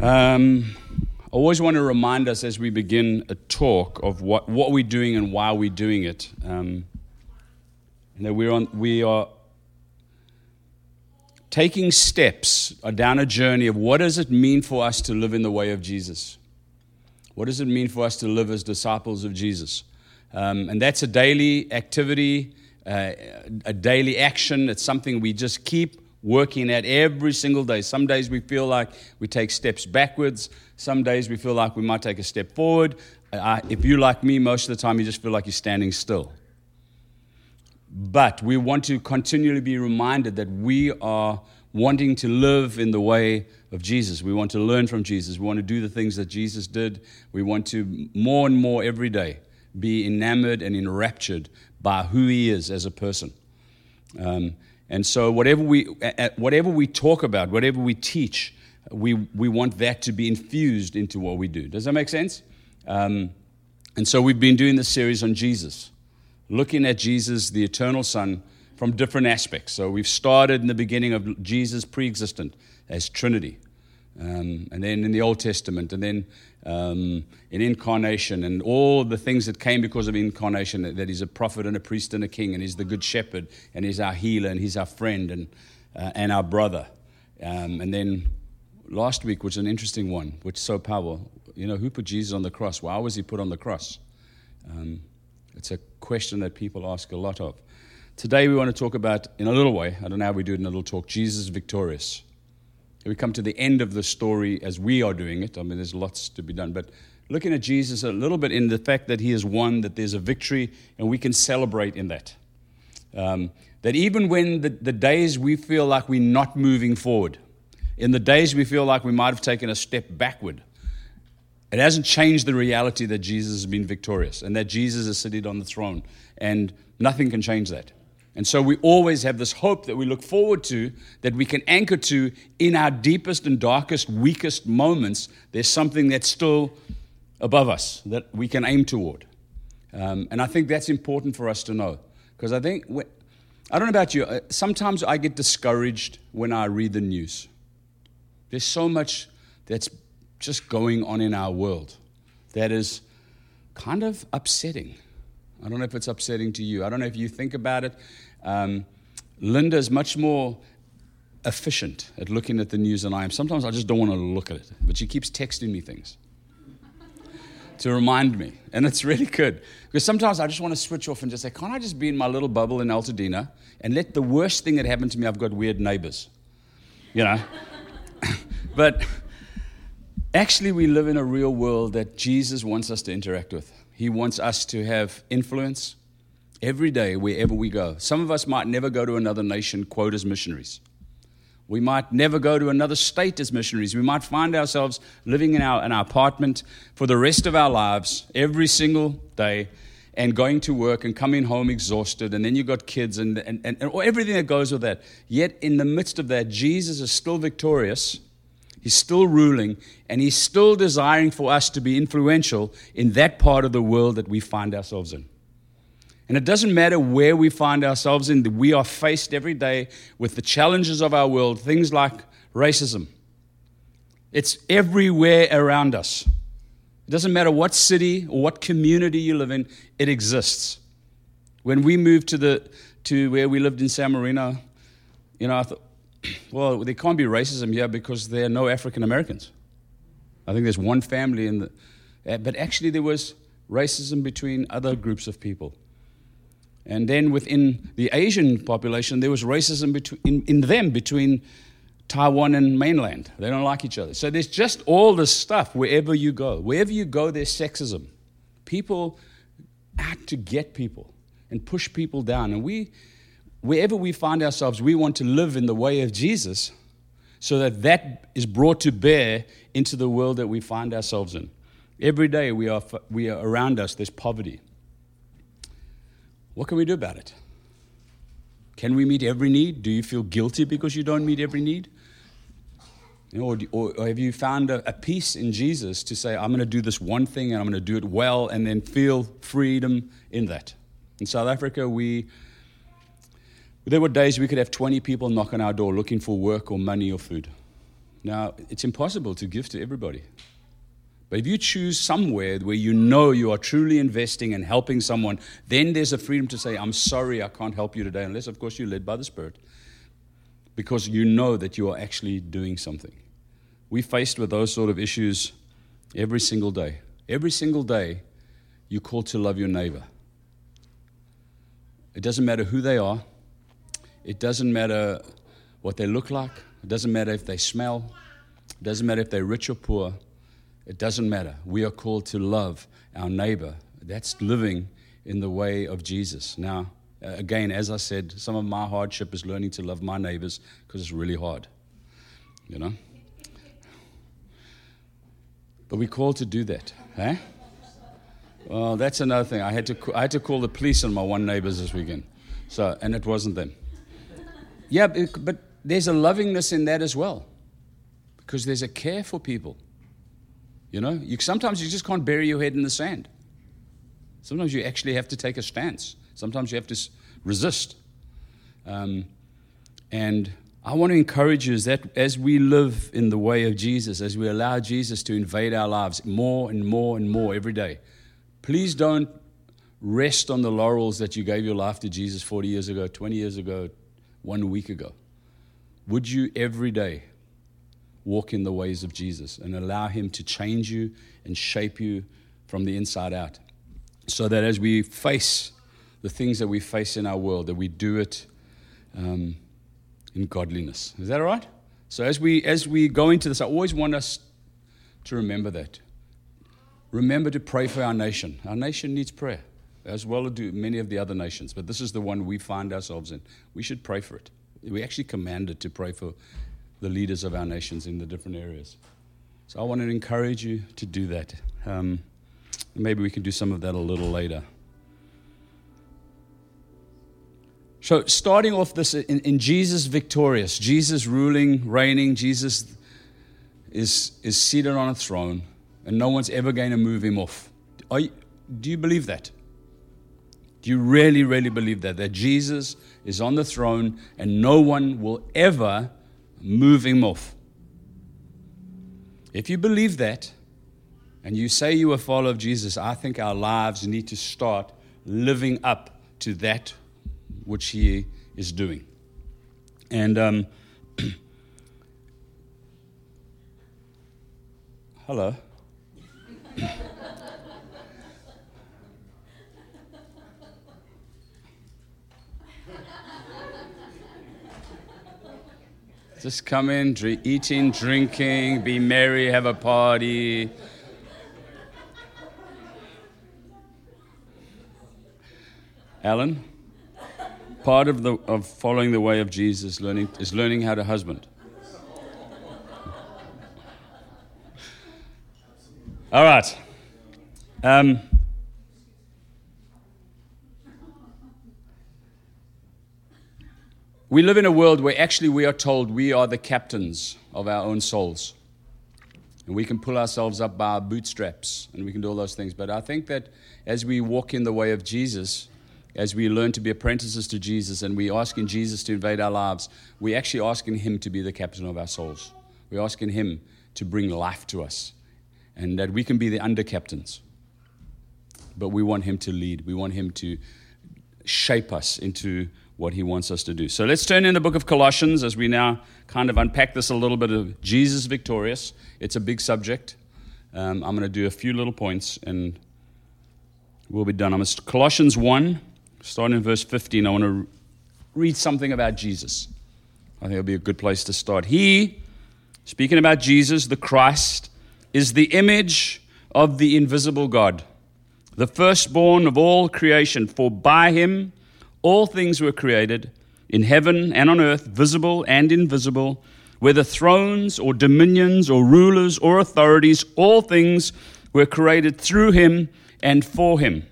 Um, I always want to remind us as we begin a talk of what, what we're doing and why we're doing it. Um, that we're on, we are taking steps down a journey of what does it mean for us to live in the way of Jesus? What does it mean for us to live as disciples of Jesus? Um, and that's a daily activity, uh, a daily action. It's something we just keep working at every single day. Some days we feel like we take steps backwards. Some days we feel like we might take a step forward. If you like me, most of the time you just feel like you're standing still. But we want to continually be reminded that we are wanting to live in the way of Jesus. We want to learn from Jesus. We want to do the things that Jesus did. We want to more and more every day be enamored and enraptured by who he is as a person. Um, and so, whatever we, whatever we talk about, whatever we teach, we, we want that to be infused into what we do. Does that make sense? Um, and so, we've been doing this series on Jesus, looking at Jesus, the eternal Son, from different aspects. So, we've started in the beginning of Jesus pre existent as Trinity, um, and then in the Old Testament, and then um, in incarnation and all the things that came because of incarnation that he's a prophet and a priest and a king and he's the good shepherd and he's our healer and he's our friend and, uh, and our brother. Um, and then last week was an interesting one which so powerful. You know who put jesus on the cross? Why was he put on the cross? Um, it's a question that people ask a lot of. Today we want to talk about in a little way i don't know how we do it in a little talk jesus victorious we come to the end of the story as we are doing it. I mean, there's lots to be done. But looking at Jesus a little bit in the fact that he has won, that there's a victory, and we can celebrate in that. Um, that even when the, the days we feel like we're not moving forward, in the days we feel like we might have taken a step backward, it hasn't changed the reality that Jesus has been victorious and that Jesus is seated on the throne. And nothing can change that. And so we always have this hope that we look forward to, that we can anchor to in our deepest and darkest, weakest moments. There's something that's still above us that we can aim toward. Um, and I think that's important for us to know. Because I think, I don't know about you, uh, sometimes I get discouraged when I read the news. There's so much that's just going on in our world that is kind of upsetting. I don't know if it's upsetting to you. I don't know if you think about it. Um, Linda is much more efficient at looking at the news than I am. Sometimes I just don't want to look at it, but she keeps texting me things to remind me. And it's really good. Because sometimes I just want to switch off and just say, can't I just be in my little bubble in Altadena and let the worst thing that happened to me, I've got weird neighbors. You know? but actually, we live in a real world that Jesus wants us to interact with. He wants us to have influence every day, wherever we go. Some of us might never go to another nation, quote, as missionaries. We might never go to another state as missionaries. We might find ourselves living in our, in our apartment for the rest of our lives, every single day, and going to work and coming home exhausted. And then you've got kids and, and, and, and everything that goes with that. Yet, in the midst of that, Jesus is still victorious He's still ruling, and He's still desiring for us to be influential in that part of the world that we find ourselves in. And it doesn't matter where we find ourselves in, we are faced every day with the challenges of our world, things like racism. It's everywhere around us. It doesn't matter what city or what community you live in, it exists. When we moved to, the, to where we lived in San Marino, you know, I thought, well, there can't be racism here because there are no African Americans. I think there's one family in the, but actually there was racism between other groups of people. And then within the Asian population, there was racism between, in, in them between Taiwan and mainland. They don't like each other. So there's just all this stuff wherever you go. Wherever you go, there's sexism. People act to get people and push people down. And we, wherever we find ourselves, we want to live in the way of Jesus so that that is brought to bear into the world that we find ourselves in. Every day we are, we are around us, there's poverty. What can we do about it? Can we meet every need? Do you feel guilty because you don't meet every need? You know, or, or, have you found a, a peace in Jesus to say, I'm going to do this one thing and I'm going to do it well and then feel freedom in that? In South Africa, we there were days we could have 20 people knock on our door looking for work or money or food. Now, it's impossible to give to everybody. But if you choose somewhere where you know you are truly investing and helping someone, then there's a freedom to say, I'm sorry, I can't help you today, unless, of course, you're led by the Spirit, because you know that you are actually doing something. We're faced with those sort of issues every single day. Every single day, you're called to love your neighbor. It doesn't matter who they are, it doesn't matter what they look like, it doesn't matter if they smell, it doesn't matter if they're rich or poor. It doesn't matter. We are called to love our neighbor. That's living in the way of Jesus. Now, again, as I said, some of my hardship is learning to love my neighbors because it's really hard. You know? But we're called to do that. Eh? Well, that's another thing. I had to, I had to call the police on my one neighbors this weekend. So, and it wasn't them. Yeah, but there's a lovingness in that as well because there's a care for people. You know, you, sometimes you just can't bury your head in the sand. Sometimes you actually have to take a stance. Sometimes you have to resist. Um, and I want to encourage you is that as we live in the way of Jesus, as we allow Jesus to invade our lives more and more and more every day, please don't rest on the laurels that you gave your life to Jesus 40 years ago, 20 years ago, one week ago. Would you every day walk in the ways of Jesus and allow Him to change you and shape you from the inside out. So that as we face the things that we face in our world, that we do it um, in godliness. Is that all right? So as we as we go into this, I always want us to remember that. Remember to pray for our nation. Our nation needs prayer, as well as do many of the other nations. But this is the one we find ourselves in. We should pray for it. We actually commanded to pray for the leaders of our nations in the different areas. So I want to encourage you to do that. Um, maybe we can do some of that a little later. So, starting off this in, in, Jesus victorious, Jesus ruling, reigning, Jesus is, is seated on a throne, and no one's ever going to move him off. You, do you believe that? Do you really, really believe that? That Jesus is on the throne and no one will ever move him off. If you believe that, and you say you are a follower of Jesus, I think our lives need to start living up to that which he is doing. And um, hello. Just come in, drink, eating, drinking, be merry, have a party. Alan, part of, the, of following the way of Jesus learning, is learning how to husband. All right. Um, We live in a world where actually we are told we are the captains of our own souls. And we can pull ourselves up by our bootstraps and we can do all those things. But I think that as we walk in the way of Jesus, as we learn to be apprentices to Jesus and we're asking Jesus to invade our lives, we're actually asking Him to be the captain of our souls. We're asking Him to bring life to us and that we can be the under captains. But we want Him to lead, we want Him to shape us into what he wants us to do. So let's turn in the book of Colossians as we now kind of unpack this a little bit of Jesus victorious. It's a big subject. Um, I'm going to do a few little points and we'll be done. I'm going to, Colossians 1, starting in verse 15. I want to read something about Jesus. I think it'll be a good place to start. He, speaking about Jesus, the Christ, is the image of the invisible God, the firstborn of all creation, for by him all things were created in heaven and on earth, visible and invisible, whether thrones or dominions or rulers or authorities, all things were created through him and for him.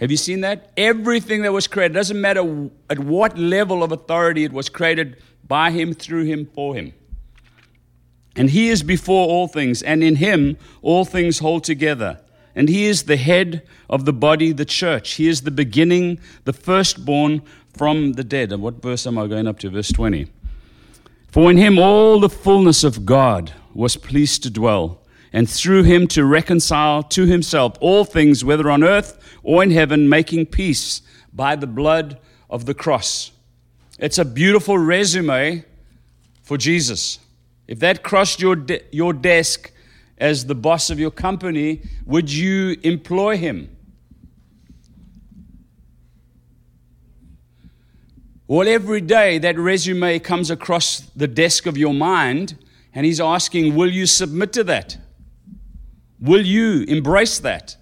Have you seen that? Everything that was created, doesn't matter at what level of authority it was created by him, through him, for him. And he is before all things, and in him all things hold together. And he is the head of the body, the church. He is the beginning, the firstborn from the dead. And what verse am I going up to? Verse 20. For in him all the fullness of God was pleased to dwell, and through him to reconcile to himself all things, whether on earth or in heaven, making peace by the blood of the cross. It's a beautiful resume for Jesus. If that crossed your, de- your desk as the boss of your company, would you employ him? Well, every day that resume comes across the desk of your mind, and he's asking, Will you submit to that? Will you embrace that?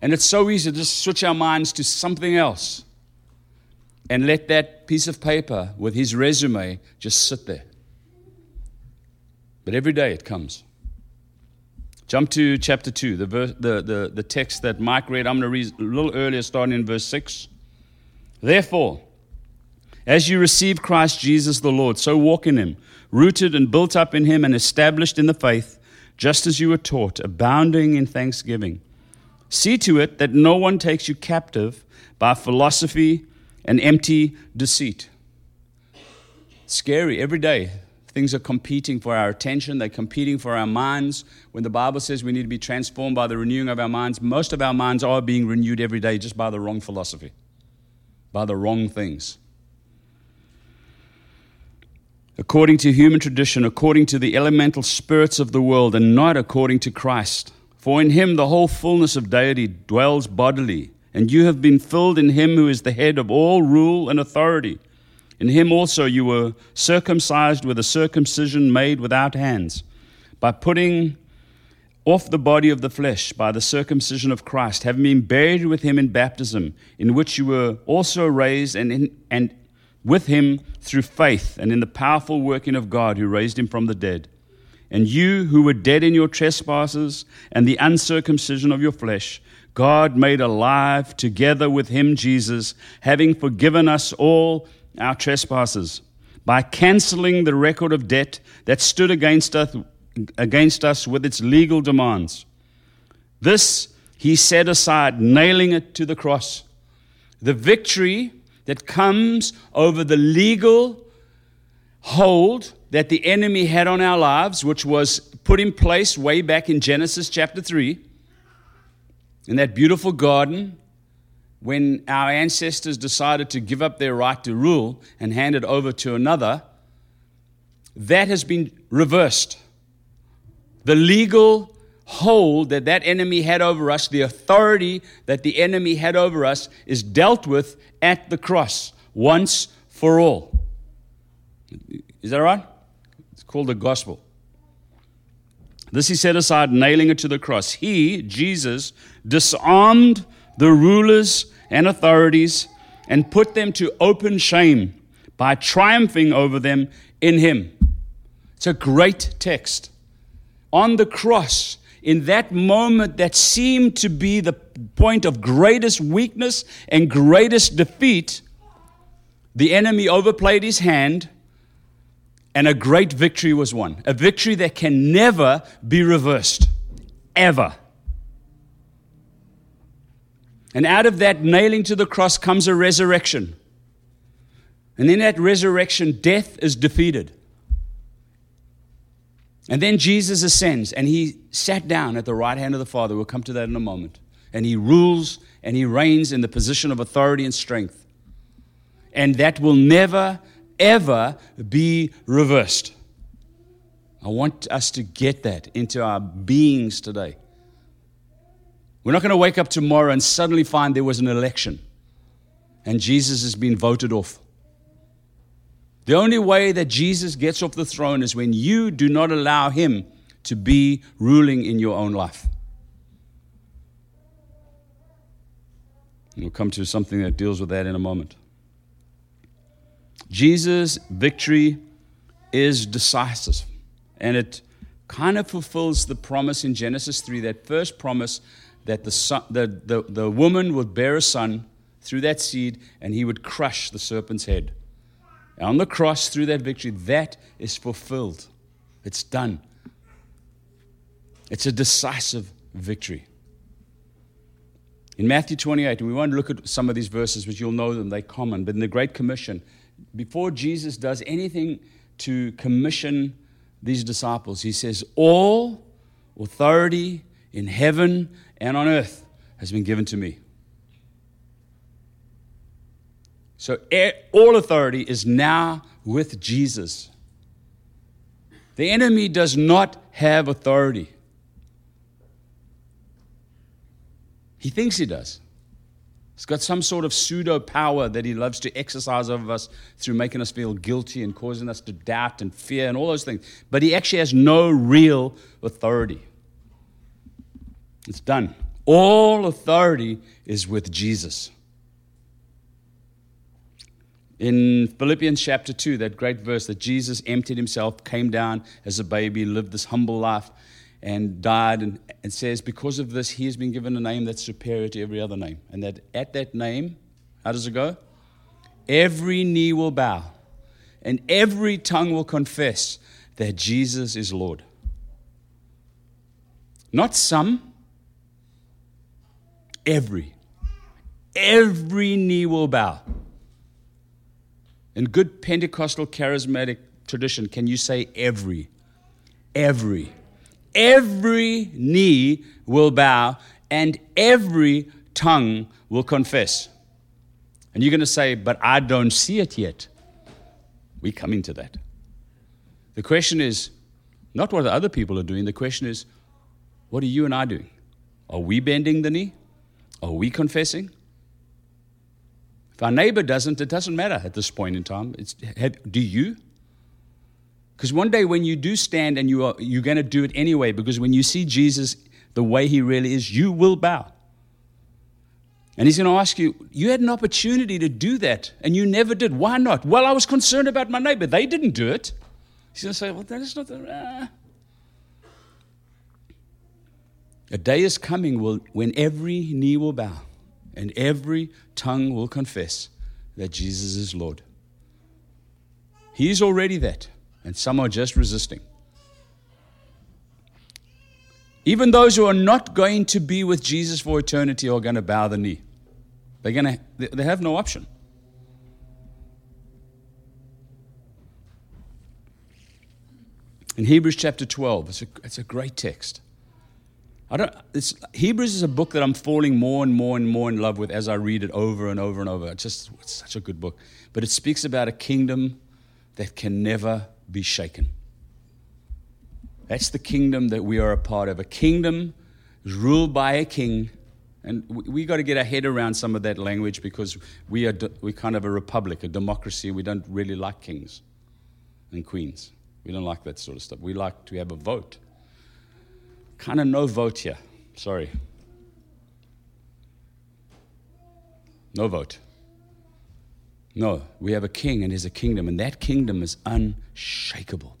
And it's so easy to just switch our minds to something else and let that piece of paper with his resume just sit there. But every day it comes. Jump to chapter 2, the, verse, the, the, the text that Mike read. I'm going to read a little earlier, starting in verse 6. Therefore, as you receive Christ Jesus the Lord, so walk in him, rooted and built up in him and established in the faith, just as you were taught, abounding in thanksgiving. See to it that no one takes you captive by philosophy and empty deceit. Scary every day. Things are competing for our attention, they're competing for our minds. When the Bible says we need to be transformed by the renewing of our minds, most of our minds are being renewed every day just by the wrong philosophy, by the wrong things according to human tradition, according to the elemental spirits of the world, and not according to Christ. For in him the whole fullness of deity dwells bodily, and you have been filled in him who is the head of all rule and authority. In him also you were circumcised with a circumcision made without hands, by putting off the body of the flesh by the circumcision of Christ, having been buried with him in baptism, in which you were also raised and, in, and with him through faith and in the powerful working of God who raised him from the dead. And you who were dead in your trespasses and the uncircumcision of your flesh, God made alive together with him, Jesus, having forgiven us all our trespasses, by canceling the record of debt that stood against us, against us with its legal demands. This he set aside, nailing it to the cross. The victory that comes over the legal hold that the enemy had on our lives, which was put in place way back in Genesis chapter 3, in that beautiful garden, when our ancestors decided to give up their right to rule and hand it over to another, that has been reversed. The legal hold that that enemy had over us, the authority that the enemy had over us, is dealt with at the cross once for all. Is that right? It's called the gospel. This he set aside, nailing it to the cross. He, Jesus, disarmed the rulers and authorities and put them to open shame by triumphing over them in him. It's a great text. On the cross, in that moment that seemed to be the point of greatest weakness and greatest defeat, the enemy overplayed his hand and a great victory was won. A victory that can never be reversed, ever. And out of that nailing to the cross comes a resurrection. And in that resurrection, death is defeated. And then Jesus ascends and he sat down at the right hand of the Father. We'll come to that in a moment. And he rules and he reigns in the position of authority and strength. And that will never, ever be reversed. I want us to get that into our beings today. We're not going to wake up tomorrow and suddenly find there was an election and Jesus has been voted off. The only way that Jesus gets off the throne is when you do not allow him to be ruling in your own life. And we'll come to something that deals with that in a moment. Jesus' victory is decisive, and it kind of fulfills the promise in Genesis 3 that first promise that the, son, the, the, the woman would bear a son through that seed, and he would crush the serpent's head on the cross through that victory, that is fulfilled. It's done. It's a decisive victory. In Matthew 28, and we won't look at some of these verses, but you'll know them, they're common. But in the Great Commission, before Jesus does anything to commission these disciples. He says, All authority in heaven and on earth has been given to me. So all authority is now with Jesus. The enemy does not have authority. He thinks he does. He's got some sort of pseudo power that he loves to exercise over us through making us feel guilty and causing us to doubt and fear and all those things. But he actually has no real authority. It's done. All authority is with Jesus. In Philippians chapter 2, that great verse that Jesus emptied himself, came down as a baby, lived this humble life, and died, and, and says, Because of this, he has been given a name that's superior to every other name. And that at that name, how does it go? Every knee will bow, and every tongue will confess that Jesus is Lord. Not some, every. Every knee will bow. In good Pentecostal charismatic tradition, can you say every? Every. Every knee will bow and every tongue will confess. And you're going to say, but I don't see it yet. We're coming to that. The question is not what the other people are doing, the question is, what are you and I doing? Are we bending the knee? Are we confessing? If our neighbor doesn't, it doesn't matter at this point in time. It's, have, do you? Because one day when you do stand and you are, you're going to do it anyway, because when you see Jesus the way he really is, you will bow. And he's going to ask you, You had an opportunity to do that, and you never did. Why not? Well, I was concerned about my neighbor. They didn't do it. He's going to say, Well, that is not the. Uh. A day is coming when every knee will bow and every tongue will confess that Jesus is Lord. He is already that, and some are just resisting. Even those who are not going to be with Jesus for eternity are going to bow the knee. They're going to, they have no option. In Hebrews chapter 12, it's a, it's a great text. I don't, Hebrews is a book that I'm falling more and more and more in love with as I read it over and over and over. It's just it's such a good book. But it speaks about a kingdom that can never be shaken. That's the kingdom that we are a part of. A kingdom is ruled by a king. And we, we got to get our head around some of that language because we are we kind of a republic, a democracy. We don't really like kings and queens. We don't like that sort of stuff. We like to have a vote. Kind of no vote here. Sorry. No vote. No, we have a king and there's a kingdom, and that kingdom is unshakable.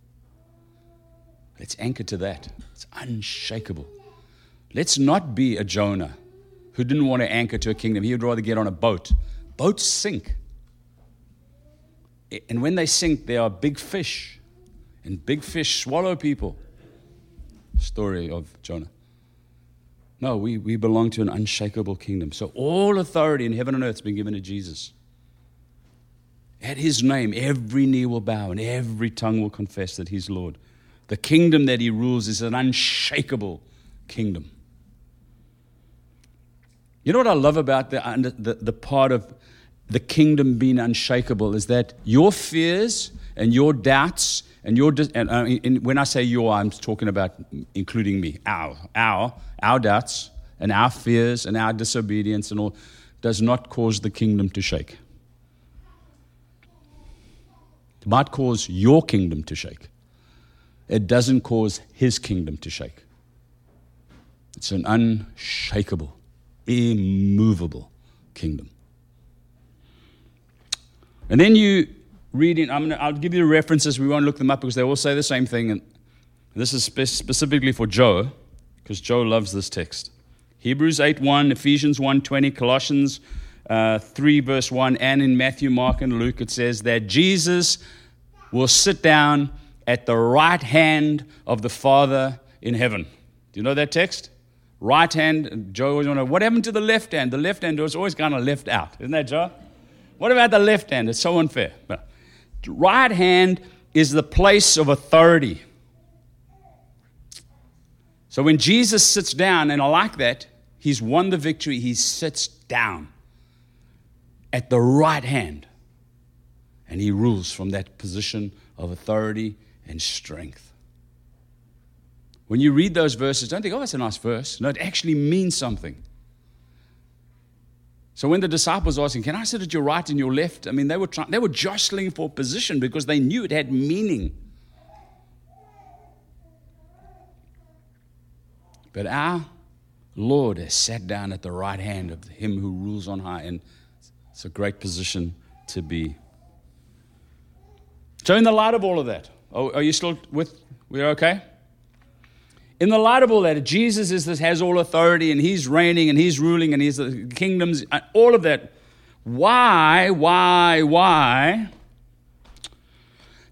Let's anchor to that. It's unshakable. Let's not be a Jonah who didn't want to anchor to a kingdom. He would rather get on a boat. Boats sink. And when they sink, there are big fish, and big fish swallow people story of Jonah. No, we, we belong to an unshakable kingdom. So all authority in heaven and earth has been given to Jesus. At his name, every knee will bow and every tongue will confess that he's Lord. The kingdom that he rules is an unshakable kingdom. You know what I love about the, the, the part of the kingdom being unshakable is that your fears and your doubts and your and, uh, when I say your, I'm talking about including me. Our, our, our doubts and our fears and our disobedience and all does not cause the kingdom to shake. It might cause your kingdom to shake. It doesn't cause his kingdom to shake. It's an unshakable, immovable kingdom. And then you reading, I'm gonna, I'll give you the references. We won't look them up because they all say the same thing. And this is spe- specifically for Joe, because Joe loves this text. Hebrews 8 1, Ephesians 1 20, Colossians uh, 3 verse 1, and in Matthew, Mark, and Luke, it says that Jesus will sit down at the right hand of the Father in heaven. Do you know that text? Right hand, Joe always wonder, what happened to the left hand? The left hand was always kind of left out. Isn't that, Joe? What about the left hand? It's so unfair. But right hand is the place of authority. So when Jesus sits down, and I like that, he's won the victory, he sits down at the right hand and he rules from that position of authority and strength. When you read those verses, don't think, oh, that's a nice verse. No, it actually means something. So when the disciples were asking, Can I sit at your right and your left? I mean, they were, trying, they were jostling for position because they knew it had meaning. But our Lord has sat down at the right hand of him who rules on high, and it's a great position to be. So, in the light of all of that, are you still with? We're okay? In the light of all that, Jesus is this, has all authority and he's reigning and he's ruling and he's the kingdoms, all of that. Why, why, why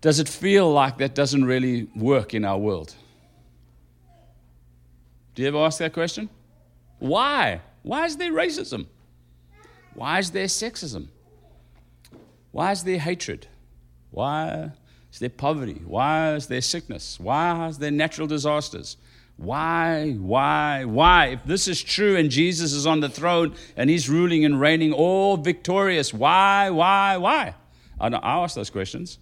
does it feel like that doesn't really work in our world? Do you ever ask that question? Why? Why is there racism? Why is there sexism? Why is there hatred? Why is there poverty? Why is there sickness? Why is there natural disasters? Why, why, why? If this is true and Jesus is on the throne and he's ruling and reigning all victorious, why, why, why? I, I ask those questions.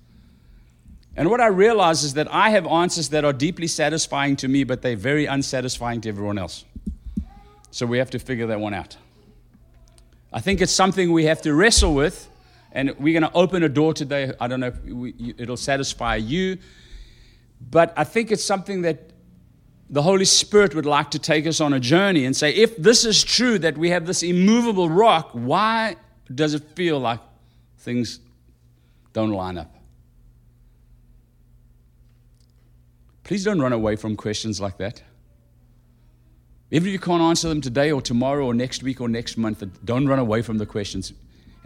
And what I realize is that I have answers that are deeply satisfying to me, but they're very unsatisfying to everyone else. So we have to figure that one out. I think it's something we have to wrestle with, and we're going to open a door today. I don't know if we, it'll satisfy you, but I think it's something that the Holy Spirit would like to take us on a journey and say, if this is true that we have this immovable rock, why does it feel like things don't line up? Please don't run away from questions like that. Even if you can't answer them today or tomorrow or next week or next month, don't run away from the questions.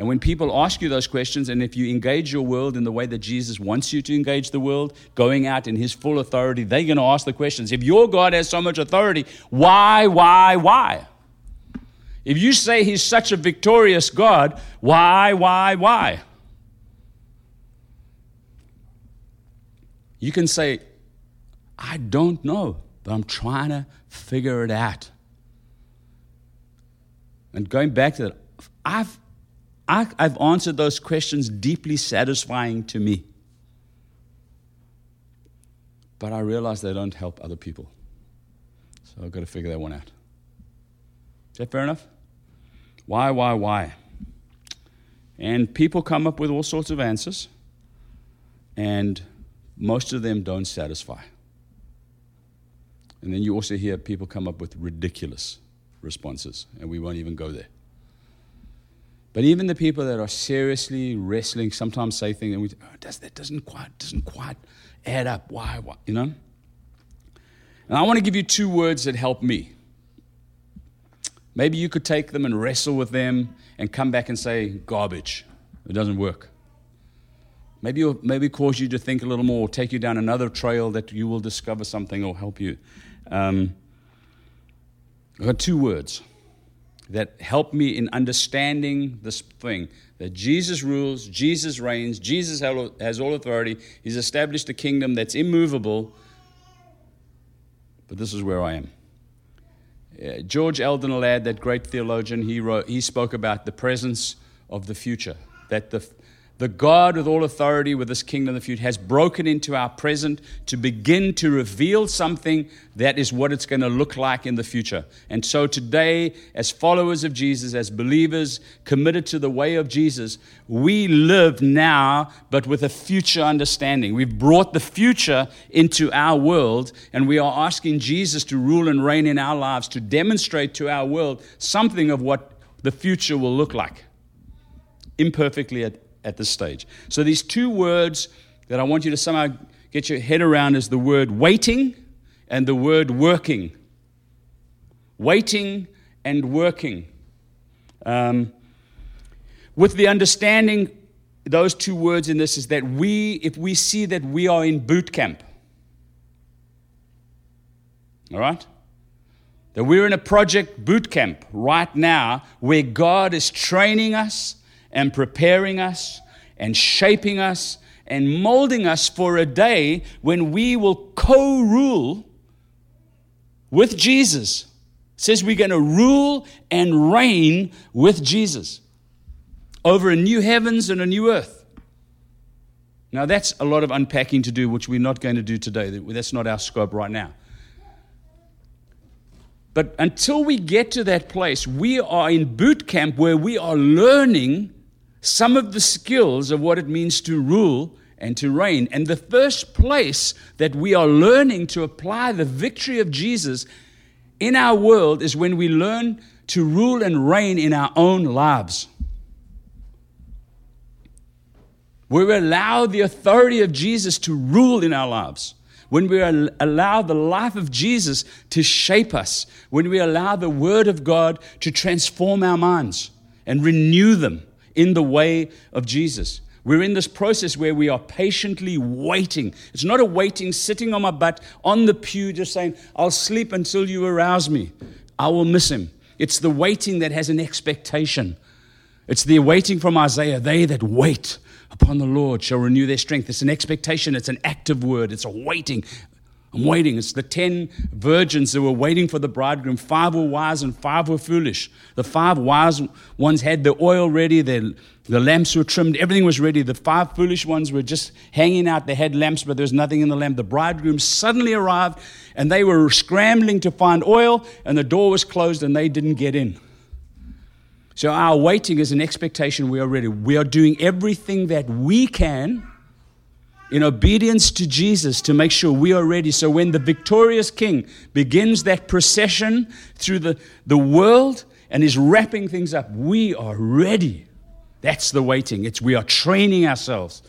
And when people ask you those questions, and if you engage your world in the way that Jesus wants you to engage the world, going out in his full authority, they're going to ask the questions. If your God has so much authority, why, why, why? If you say he's such a victorious God, why, why, why? You can say, I don't know, but I'm trying to figure it out. And going back to that, I've I, have answered those questions deeply satisfying to me. But I realize they don't help other people. So I've got to figure that one out. Is that fair enough? Why, why, why? And people come up with all sorts of answers, and most of them don't satisfy. And then you also hear people come up with ridiculous responses, and we won't even go there. But even the people that are seriously wrestling sometimes say things, and we, oh, does, that doesn't quite, doesn't quite add up. Why, why? You know? And I want to give you two words that help me. Maybe you could take them and wrestle with them and come back and say, garbage. It doesn't work. Maybe it'll maybe cause you to think a little more, or take you down another trail that you will discover something or help you. Um, I've got two words that help me in understanding this thing that Jesus rules, Jesus reigns, Jesus has all authority. He's established a kingdom that's immovable. But this is where I am. Uh, George Eldon Ladd, that great theologian, he, wrote, he spoke about the presence of the future, that the, the God with all authority with this kingdom of the future has broken into our present to begin to reveal something that is what it's going to look like in the future. And so today, as followers of Jesus, as believers committed to the way of Jesus, we live now, but with a future understanding. We've brought the future into our world, and we are asking Jesus to rule and reign in our lives to demonstrate to our world something of what the future will look like. Imperfectly at at this stage. So, these two words that I want you to somehow get your head around is the word waiting and the word working. Waiting and working. Um, with the understanding, those two words in this is that we, if we see that we are in boot camp, all right? That we're in a project boot camp right now where God is training us and preparing us and shaping us and molding us for a day when we will co rule with Jesus. It says we're going to rule and reign with Jesus over a new heavens and a new earth. Now, that's a lot of unpacking to do, which we're not going to do today. That's not our scope right now. But until we get to that place, we are in boot camp where we are learning some of the skills of what it means to rule and to reign. And the first place that we are learning to apply the victory of Jesus in our world is when we learn to rule and reign in our own lives. We allow the authority of Jesus to rule in our lives. When we allow the life of Jesus to shape us. When we allow the Word of God to transform our minds and renew them in the way of Jesus. We're in this process where we are patiently waiting. It's not a waiting sitting on my butt on the pew just saying, I'll sleep until you arouse me. I will miss him. It's the waiting that has an expectation. It's the waiting from Isaiah. They that wait upon the Lord shall renew their strength. It's an expectation, it's an active word, it's a waiting. I'm waiting. It's the ten virgins that were waiting for the bridegroom. Five were wise and five were foolish. The five wise ones had the oil ready, the lamps were trimmed, everything was ready. The five foolish ones were just hanging out. They had lamps, but there was nothing in the lamp. The bridegroom suddenly arrived, and they were scrambling to find oil, and the door was closed, and they didn't get in. So our waiting is an expectation we are ready. We are doing everything that we can in obedience to Jesus to make sure we are ready. So when the victorious king begins that procession through the, the world and is wrapping things up, we are ready. That's the waiting. It's we are training ourselves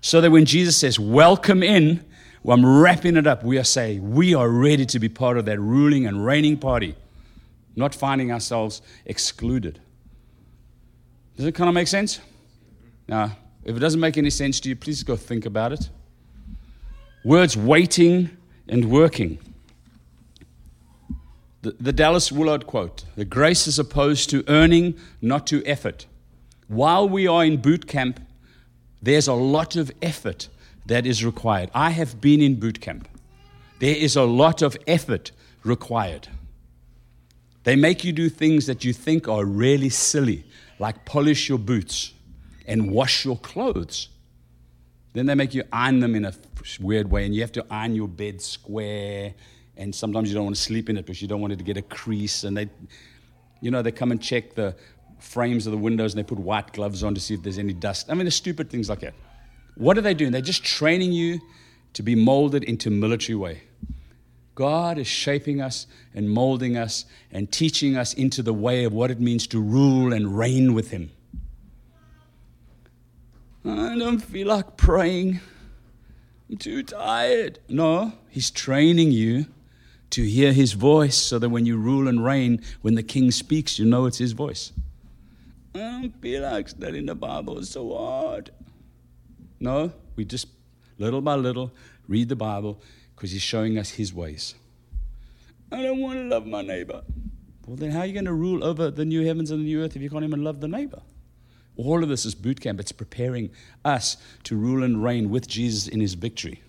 so that when Jesus says, Welcome in, well, I'm wrapping it up, we are saying, We are ready to be part of that ruling and reigning party, not finding ourselves excluded. Does it kind of make sense? Now, if it doesn't make any sense to you, please go think about it. Words waiting and working. The, the Dallas Willard quote The grace is opposed to earning, not to effort. While we are in boot camp, there's a lot of effort that is required. I have been in boot camp. There is a lot of effort required. They make you do things that you think are really silly, like polish your boots and wash your clothes. Then they make you iron them in a weird way, and you have to iron your bed square. And sometimes you don't want to sleep in it because you don't want it to get a crease. And they, you know, they come and check the frames of the windows and they put white gloves on to see if there's any dust. I mean, the stupid things like that. What are they doing? They're just training you to be molded into military way. God is shaping us and molding us and teaching us into the way of what it means to rule and reign with Him. I don't feel like praying. I'm too tired. No, He's training you to hear His voice so that when you rule and reign, when the King speaks, you know it's His voice. I don't feel like studying the Bible. It's so hard. No, we just little by little read the Bible because He's showing us His ways. I don't want to love my neighbor. Well, then how are you going to rule over the new heavens and the new earth if you can't even love the neighbor? All of this is boot camp. It's preparing us to rule and reign with Jesus in his victory.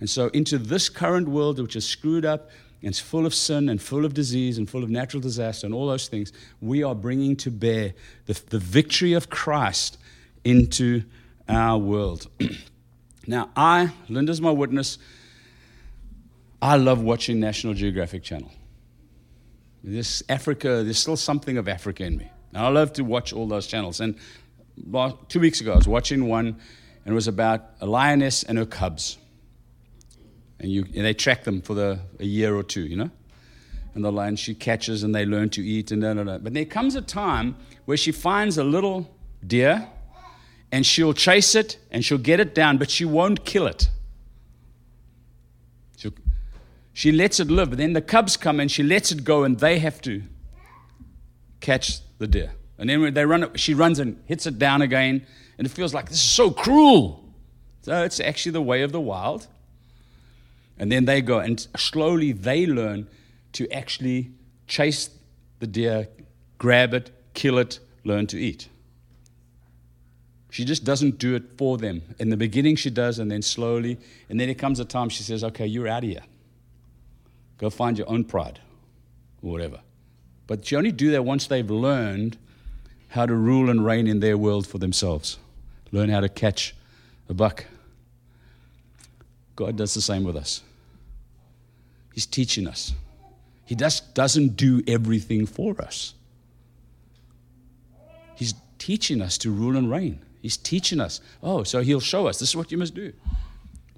And so, into this current world, which is screwed up and it's full of sin and full of disease and full of natural disaster and all those things, we are bringing to bear the, the victory of Christ into our world. now, I, Linda's my witness, I love watching National Geographic Channel. This Africa, there's still something of Africa in me. I love to watch all those channels. And two weeks ago, I was watching one, and it was about a lioness and her cubs. And, you, and they track them for the, a year or two, you know? And the lion, she catches and they learn to eat and da, da, da. But there comes a time where she finds a little deer and she'll chase it and she'll get it down, but she won't kill it. She'll, she lets it live. But then the cubs come and she lets it go and they have to catch the deer. And then they run she runs and hits it down again, and it feels like this is so cruel. So it's actually the way of the wild. And then they go, and slowly they learn to actually chase the deer, grab it, kill it, learn to eat. She just doesn't do it for them. In the beginning, she does, and then slowly. And then it comes a time she says, Okay, you're out of here. Go find your own pride, or whatever. But she only do that once they've learned how to rule and reign in their world for themselves, learn how to catch a buck. God does the same with us. He's teaching us. He just doesn't do everything for us. He's teaching us to rule and reign. He's teaching us. Oh, so he'll show us this is what you must do.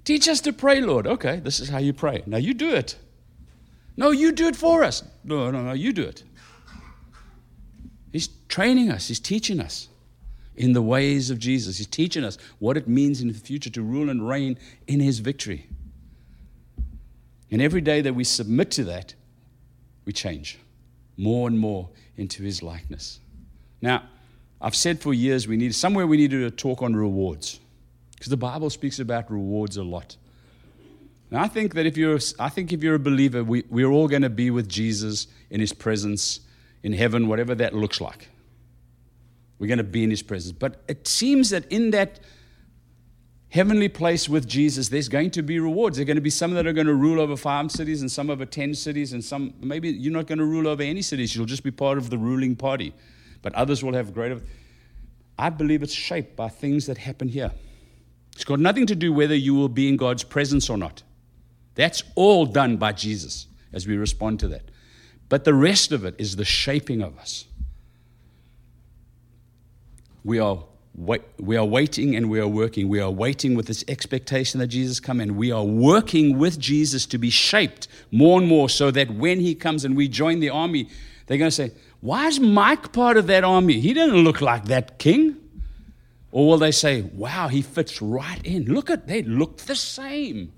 Teach us to pray, Lord. Okay, this is how you pray. Now you do it. No, you do it for us. No, no, no, you do it. He's training us, He's teaching us in the ways of Jesus. He's teaching us what it means in the future to rule and reign in His victory. And every day that we submit to that, we change more and more into His likeness. Now, I've said for years we need somewhere we need to talk on rewards because the Bible speaks about rewards a lot. And I think that if you're, I think if you're a believer, we, we're all going to be with Jesus in his presence in heaven, whatever that looks like. We're going to be in his presence. But it seems that in that heavenly place with Jesus, there's going to be rewards. There are going to be some that are going to rule over five cities and some over 10 cities, and some, maybe you're not going to rule over any cities. You'll just be part of the ruling party but others will have greater. I believe it's shaped by things that happen here. It's got nothing to do whether you will be in God's presence or not. That's all done by Jesus as we respond to that. But the rest of it is the shaping of us. We are, wait, we are waiting and we are working. We are waiting with this expectation that Jesus come in. We are working with Jesus to be shaped more and more so that when he comes and we join the army, they're going to say, why is Mike part of that army? He didn't look like that king. Or will they say, wow, he fits right in? Look at, they look the same.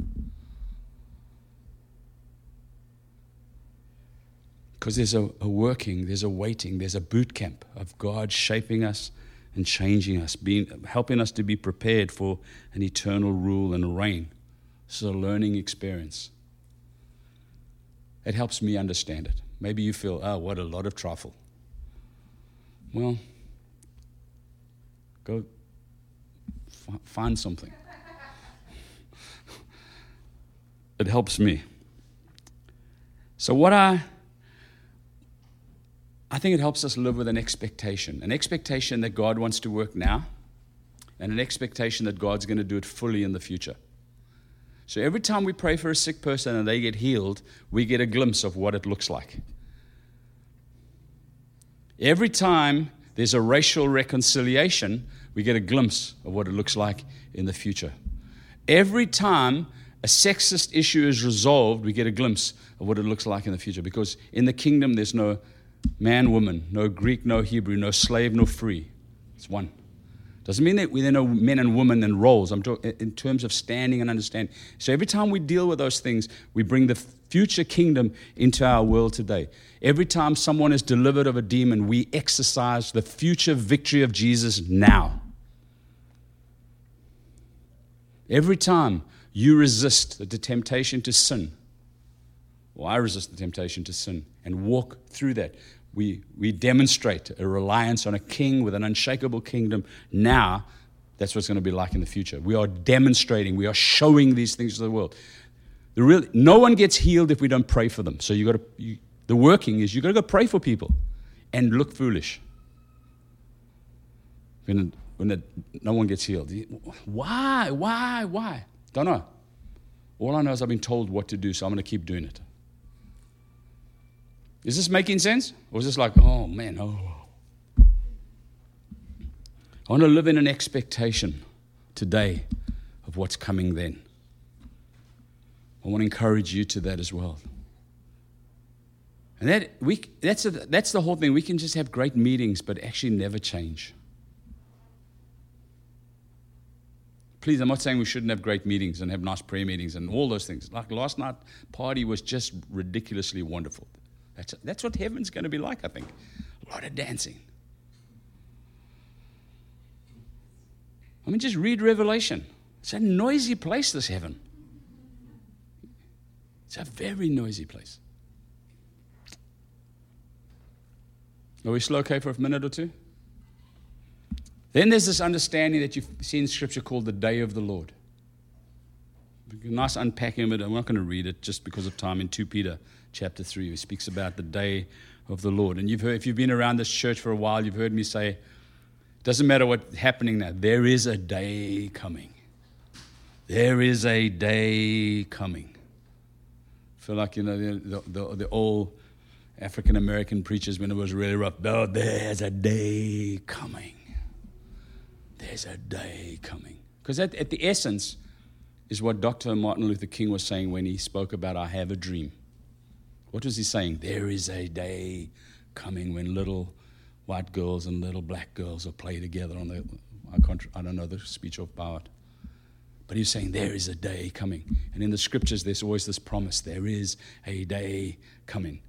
Because there's a, a, working, there's a waiting, there's a boot camp of God shaping us and changing us, being, helping us to be prepared for an eternal rule and reign. This is a learning experience. It helps me understand it. Maybe you feel, oh, what a lot of truffle. Well, go f- find something. it helps me. So, what I I think it helps us live with an expectation an expectation that God wants to work now, and an expectation that God's going to do it fully in the future. So every time we pray for a sick person and they get healed, we get a glimpse of what it looks like. Every time there's a racial reconciliation, we get a glimpse of what it looks like in the future. Every time a sexist issue is resolved, we get a glimpse of what it looks like in the future. Because in the kingdom, there's no man, woman, no Greek, no Hebrew, no slave, no free. It's one. Doesn't mean that we then know men and women and roles. I'm talking in terms of standing and understanding. So every time we deal with those things, we bring the future kingdom into our world today. Every time someone is delivered of a demon, we exercise the future victory of Jesus now. Every time you resist the temptation to sin, or I resist the temptation to sin and walk through that, we, we demonstrate a reliance on a king with an unshakable kingdom now. That's what it's going to be like in the future. We are demonstrating, we are showing these things to the world. The real, no one gets healed if we don't pray for them. So you got to, you, the working is you got to go pray for people and look foolish. When, when the, no one gets healed. Why? Why? Why? Don't know. All I know is I've been told what to do, so I'm going to keep doing it. Is this making sense? Or is this like, oh man, oh. I want to live in an expectation today of what's coming then. I want to encourage you to that as well. And that we, that's, a, that's the whole thing. We can just have great meetings, but actually never change. Please, I'm not saying we shouldn't have great meetings and have nice prayer meetings and all those things. Like last night party was just ridiculously wonderful. That's, that's what heaven's going to be like, I think. A lot of dancing. I mean, just read Revelation. It's a noisy place, this heaven. It's a very noisy place. Are we slow, okay, for a minute or two? Then there's this understanding that you see in Scripture called the day of the Lord. Nice unpacking of it. I'm not going to read it just because of time. In 2 Peter chapter 3, he speaks about the day of the Lord. And you've heard, if you've been around this church for a while, you've heard me say, it doesn't matter what's happening now, there is a day coming. There is a day coming. I feel like, you know, the, the, the old African American preachers when it was really rough. Oh, there's a day coming. There's a day coming. Because at, at the essence is what Dr. Martin Luther King was saying when he spoke about I have a dream. What was he saying? There is a day coming when little white girls and little black girls will play together on the. I, don't know the speech of power. But he's saying there is a day coming. And in the scriptures, there's always this promise there is a day coming.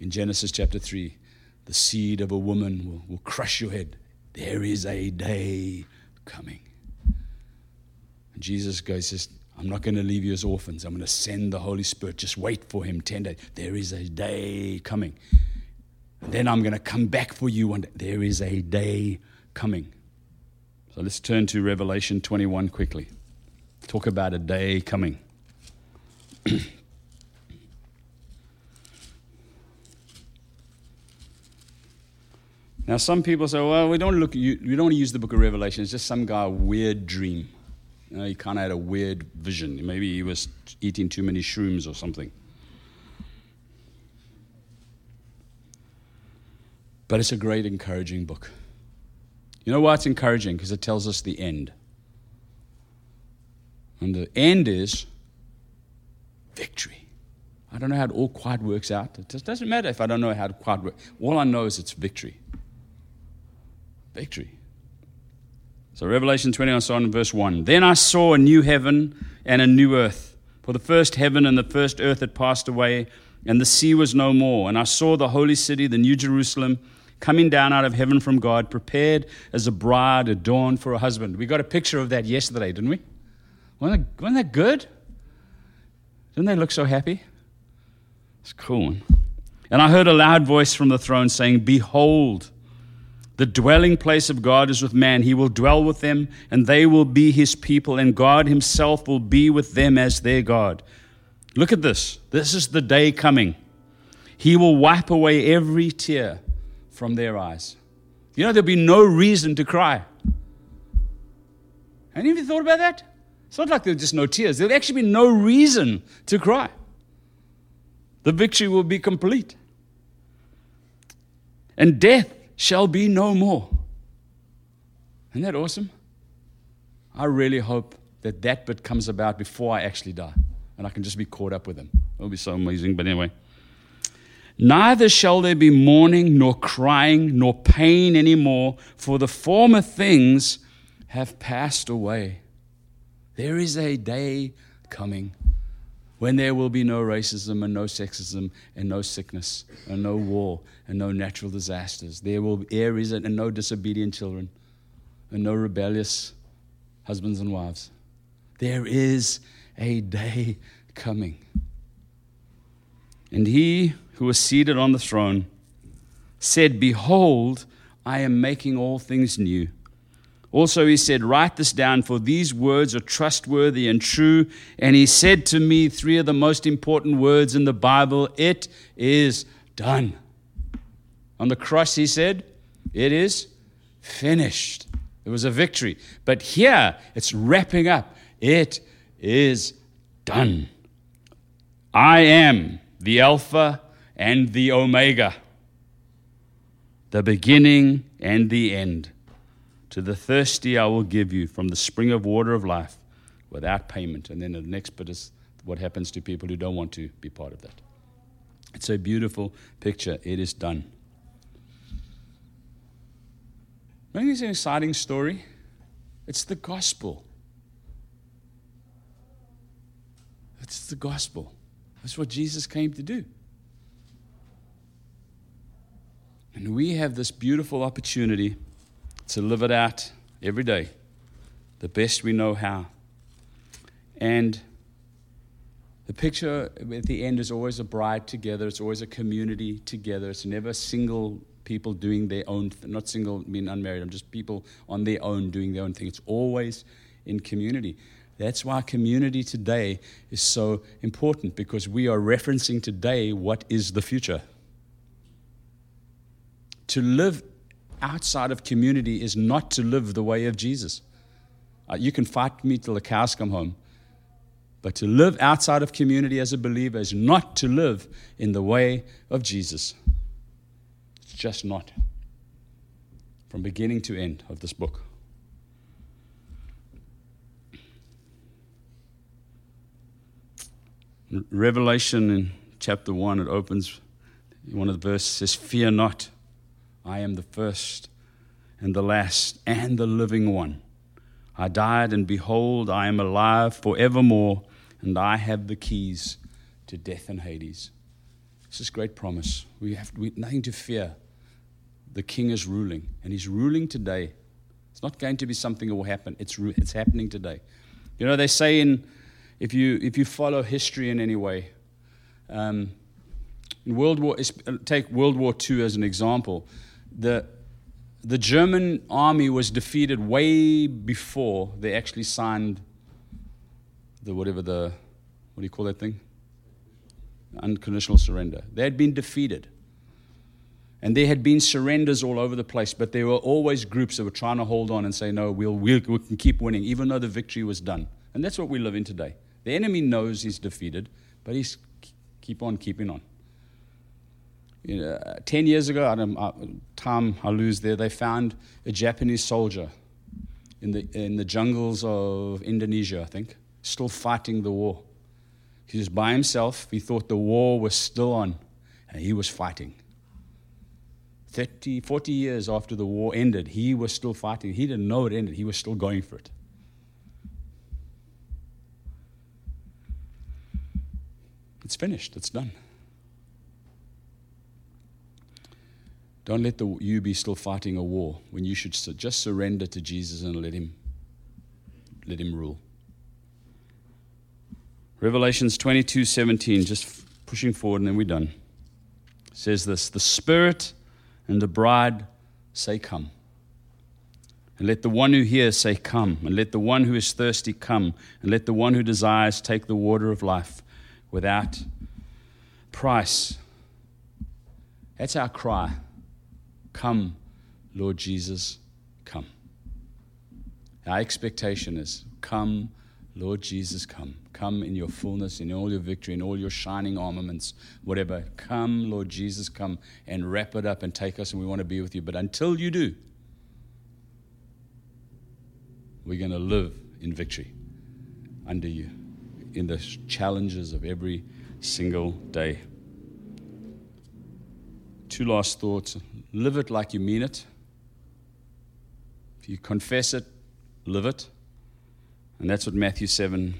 In Genesis chapter 3, the seed of a woman will, will crush your head. There is a day coming. And Jesus goes, says, I'm not going to leave you as orphans. I'm going to send the Holy Spirit. Just wait for him 10 days. There is a day coming. And then I'm going to come back for you one day. There is a day coming. So let's turn to Revelation 21 quickly. Talk about a day coming. now, some people say, well, we don't, look, we don't use the book of Revelation. It's just some guy, weird dream. You know, he kind of had a weird vision. Maybe he was eating too many shrooms or something. But it's a great, encouraging book. You know why it's encouraging? Because it tells us the end. And the end is victory. I don't know how it all quite works out. It doesn't matter if I don't know how it quite works. All I know is it's victory. Victory. So Revelation 21 starting in verse 1. Then I saw a new heaven and a new earth. For the first heaven and the first earth had passed away, and the sea was no more. And I saw the holy city, the new Jerusalem, coming down out of heaven from God, prepared as a bride adorned for a husband. We got a picture of that yesterday, didn't we? Wasn't that, wasn't that good? Didn't they look so happy? It's cool. And I heard a loud voice from the throne saying, Behold, the dwelling place of God is with man. He will dwell with them, and they will be his people, and God himself will be with them as their God. Look at this. This is the day coming. He will wipe away every tear from their eyes. You know, there'll be no reason to cry. Of you thought about that? It's not like there's just no tears. There'll actually be no reason to cry. The victory will be complete. And death shall be no more. Isn't that awesome? I really hope that that bit comes about before I actually die and I can just be caught up with him. It'll be so amazing. But anyway. Neither shall there be mourning, nor crying, nor pain anymore, for the former things have passed away. There is a day coming when there will be no racism and no sexism and no sickness and no war and no natural disasters. There will there is and no disobedient children and no rebellious husbands and wives. There is a day coming. And he who was seated on the throne said, Behold, I am making all things new. Also, he said, Write this down, for these words are trustworthy and true. And he said to me three of the most important words in the Bible It is done. On the cross, he said, It is finished. It was a victory. But here, it's wrapping up. It is done. I am the Alpha and the Omega, the beginning and the end. To the thirsty, I will give you from the spring of water of life without payment. And then the next bit is what happens to people who don't want to be part of that. It's a beautiful picture. It is done. I think it's an exciting story. It's the gospel. It's the gospel. That's what Jesus came to do. And we have this beautiful opportunity to live it out every day, the best we know how. And the picture at the end is always a bride together, it's always a community together, it's never single people doing their own, not single, being unmarried. I'm just people on their own doing their own thing. It's always in community. That's why community today is so important because we are referencing today what is the future. To live outside of community is not to live the way of Jesus. Uh, you can fight me till the cows come home. But to live outside of community as a believer is not to live in the way of Jesus. It's just not. From beginning to end of this book. Revelation in chapter 1, it opens, one of the verses says, Fear not, I am the first and the last and the living one. I died, and behold, I am alive forevermore, and I have the keys to death and Hades. This is great promise. We have we, nothing to fear. The king is ruling, and he's ruling today. It's not going to be something that will happen, it's, it's happening today. You know, they say in if you, if you follow history in any way. Um, in World War, take World War II as an example. The, the German army was defeated way before they actually signed the whatever the what do you call that thing? Unconditional surrender. They had been defeated. And there had been surrenders all over the place, but there were always groups that were trying to hold on and say, no, we'll, we'll, we can keep winning, even though the victory was done. And that's what we live in today. The enemy knows he's defeated, but he's keep on keeping on. You know, uh, Ten years ago, I don't, uh, time I lose there, they found a Japanese soldier in the, in the jungles of Indonesia, I think, still fighting the war. He was by himself. He thought the war was still on, and he was fighting. 30, 40 years after the war ended, he was still fighting. He didn't know it ended, he was still going for it. It's finished, it's done. Don't let the, you be still fighting a war when you should just surrender to Jesus and let him, let him rule. Revelations 22 17, just pushing forward and then we're done, says this The Spirit and the bride say, Come. And let the one who hears say, Come. And let the one who is thirsty come. And let the one who desires take the water of life without price. That's our cry. Come, Lord Jesus, come. Our expectation is come, Lord Jesus, come. Come in your fullness, in all your victory, in all your shining armaments, whatever. Come, Lord Jesus, come and wrap it up and take us, and we want to be with you. But until you do, we're going to live in victory under you in the challenges of every single day. Two last thoughts live it like you mean it. If you confess it, live it. And that's what Matthew 7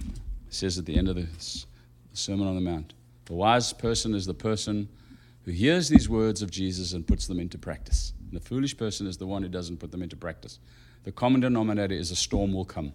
says at the end of the Sermon on the Mount. The wise person is the person who hears these words of Jesus and puts them into practice. And the foolish person is the one who doesn't put them into practice. The common denominator is a storm will come.